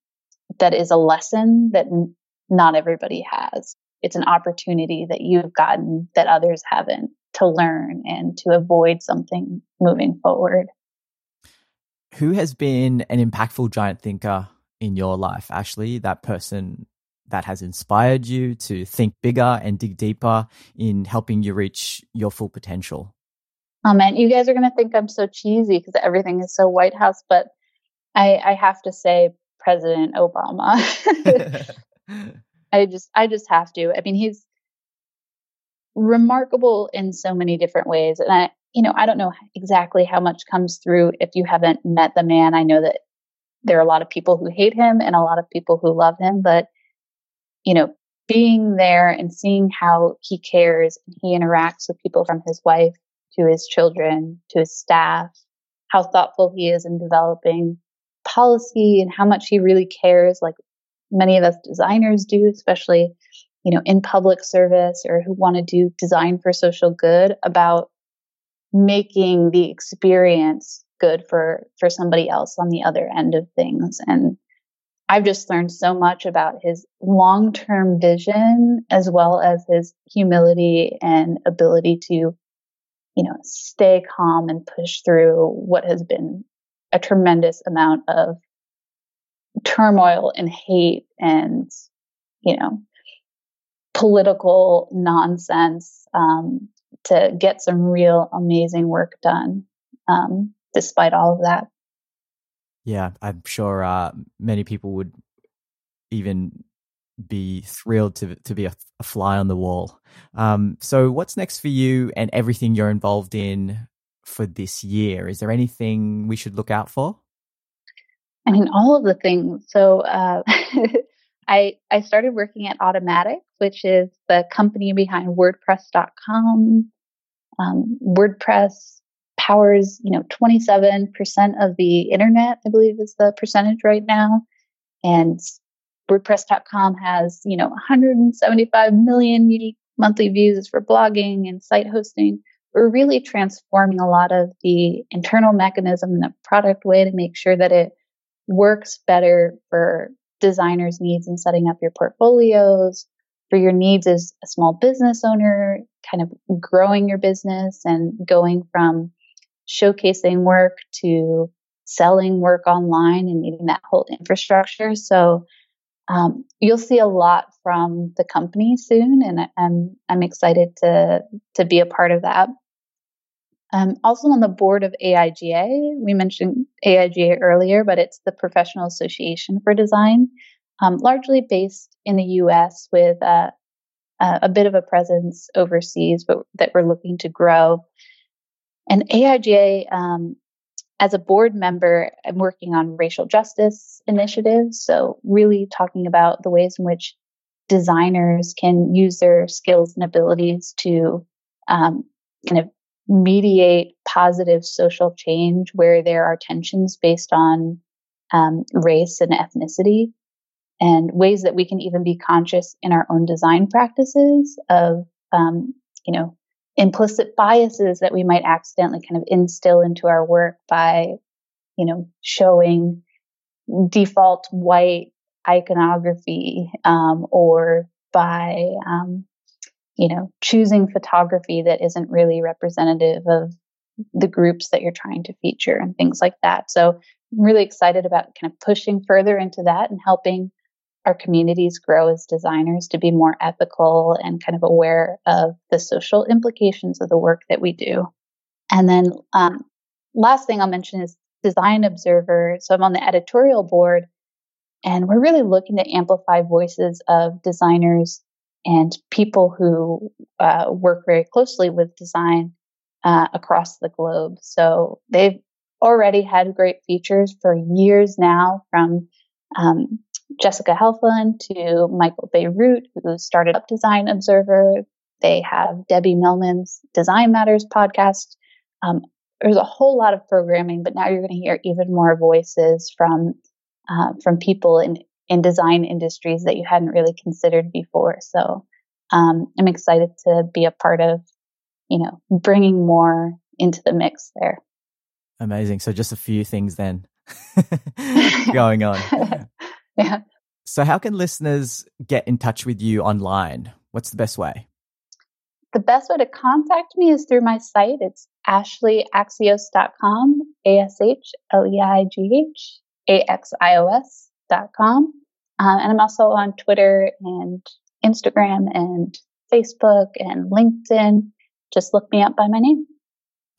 that is a lesson that n- not everybody has. It's an opportunity that you've gotten that others haven't to learn and to avoid something moving forward. Who has been an impactful giant thinker in your life, Ashleigh? That person that has inspired you to think bigger and dig deeper in helping you reach your full potential? Oh man, you guys are going to think I'm so cheesy because everything is so White House, but I, I have to say President Obama. I just, I just have to. I mean, he's remarkable in so many different ways. And I, you know, I don't know exactly how much comes through if you haven't met the man. I know that there are a lot of people who hate him and a lot of people who love him, but you know, being there and seeing how he cares and he interacts with people from his wife to his children to his staff, how thoughtful he is in developing policy and how much he really cares, like many of us designers do, especially, you know, in public service or who want to do design for social good about making the experience good for for somebody else on the other end of things. And i've just learned so much about his long-term vision as well as his humility and ability to you know stay calm and push through what has been a tremendous amount of turmoil and hate and you know political nonsense um, to get some real amazing work done um, despite all of that. Yeah, I'm sure uh, many people would even be thrilled to to be a, a fly on the wall. Um, so, what's next for you and everything you're involved in for this year? Is there anything we should look out for? I mean, all of the things. So, uh, I I started working at Automattic, which is the company behind WordPress.com. Um, WordPress powers, you know, 27% of the internet, I believe is the percentage right now. And WordPress.com has, you know, 175 million unique monthly views for blogging and site hosting. We're really transforming a lot of the internal mechanism in the product way to make sure that it works better for designers' needs in setting up your portfolios, for your needs as a small business owner, kind of growing your business and going from showcasing work to selling work online and needing that whole infrastructure. So um, you'll see a lot from the company soon, and I'm I'm excited to to be a part of that. Um, also on the board of AIGA, we mentioned AIGA earlier, but it's the Professional Association for Design, um, largely based in the U.S. with uh, a bit of a presence overseas, but that we're looking to grow. And AIGA, um, as a board member, I'm working on racial justice initiatives. So, really talking about the ways in which designers can use their skills and abilities to um, kind of mediate positive social change where there are tensions based on um, race and ethnicity, and ways that we can even be conscious in our own design practices of, um, you know, implicit biases that we might accidentally kind of instill into our work by, you know, showing default white iconography um, or by, um, you know, choosing photography that isn't really representative of the groups that you're trying to feature and things like that. So I'm really excited about kind of pushing further into that and helping our communities grow as designers to be more ethical and kind of aware of the social implications of the work that we do. And then, um, last thing I'll mention is Design Observer. So I'm on the editorial board, and we're really looking to amplify voices of designers and people who uh, work very closely with design uh, across the globe. So they've already had great features for years now from um, Jessica Helfand to Michael Bierut, who started up Design Observer. They have Debbie Millman's Design Matters podcast. Um, there's a whole lot of programming, but now you're going to hear even more voices from uh, from people in in design industries that you hadn't really considered before. So um, I'm excited to be a part of, you know, bringing more into the mix there. Amazing. So just a few things then going on. yeah. So how can listeners get in touch with you online? What's the best way? The best way to contact me is through my site. It's ashleighaxios.com, A S H L E I G H A X I O S.com. Um, and I'm also on Twitter and Instagram and Facebook and LinkedIn. Just look me up by my name.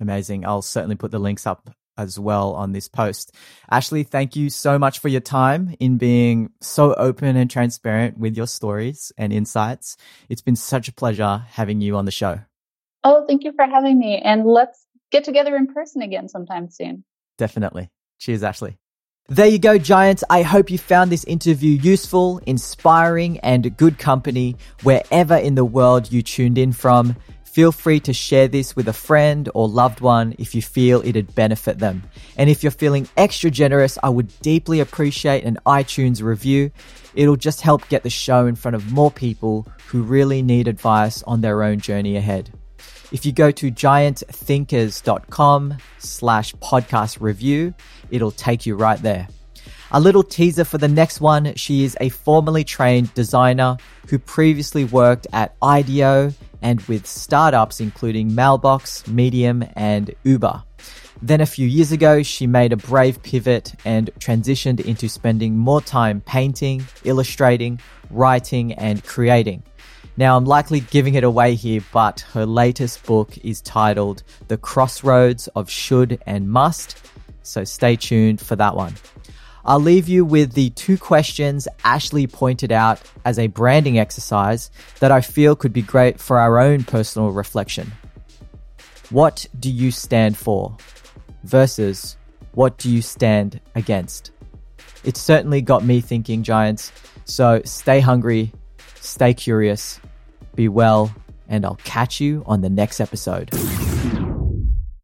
Amazing. I'll certainly put the links up as well on this post. Ashleigh, thank you so much for your time in being so open and transparent with your stories and insights. It's been such a pleasure having you on the show. Oh, thank you for having me. And let's get together in person again sometime soon. Definitely. Cheers, Ashleigh. There you go, Giants. I hope you found this interview useful, inspiring, and good company wherever in the world you tuned in from. Feel free to share this with a friend or loved one if you feel it'd benefit them. And if you're feeling extra generous, I would deeply appreciate an iTunes review. It'll just help get the show in front of more people who really need advice on their own journey ahead. If you go to giantthinkers.com slash podcast review, it'll take you right there. A little teaser for the next one. She is a formerly trained designer who previously worked at IDEO and with startups including Mailbox, Medium, and Uber. Then a few years ago, she made a brave pivot and transitioned into spending more time painting, illustrating, writing, and creating. Now, I'm likely giving it away here, but her latest book is titled The Crossroads of Should and Must, so stay tuned for that one. I'll leave you with the two questions Ashleigh pointed out as a branding exercise that I feel could be great for our own personal reflection. What do you stand for? Versus what do you stand against? It certainly got me thinking, Giants. So stay hungry, stay curious, be well, and I'll catch you on the next episode.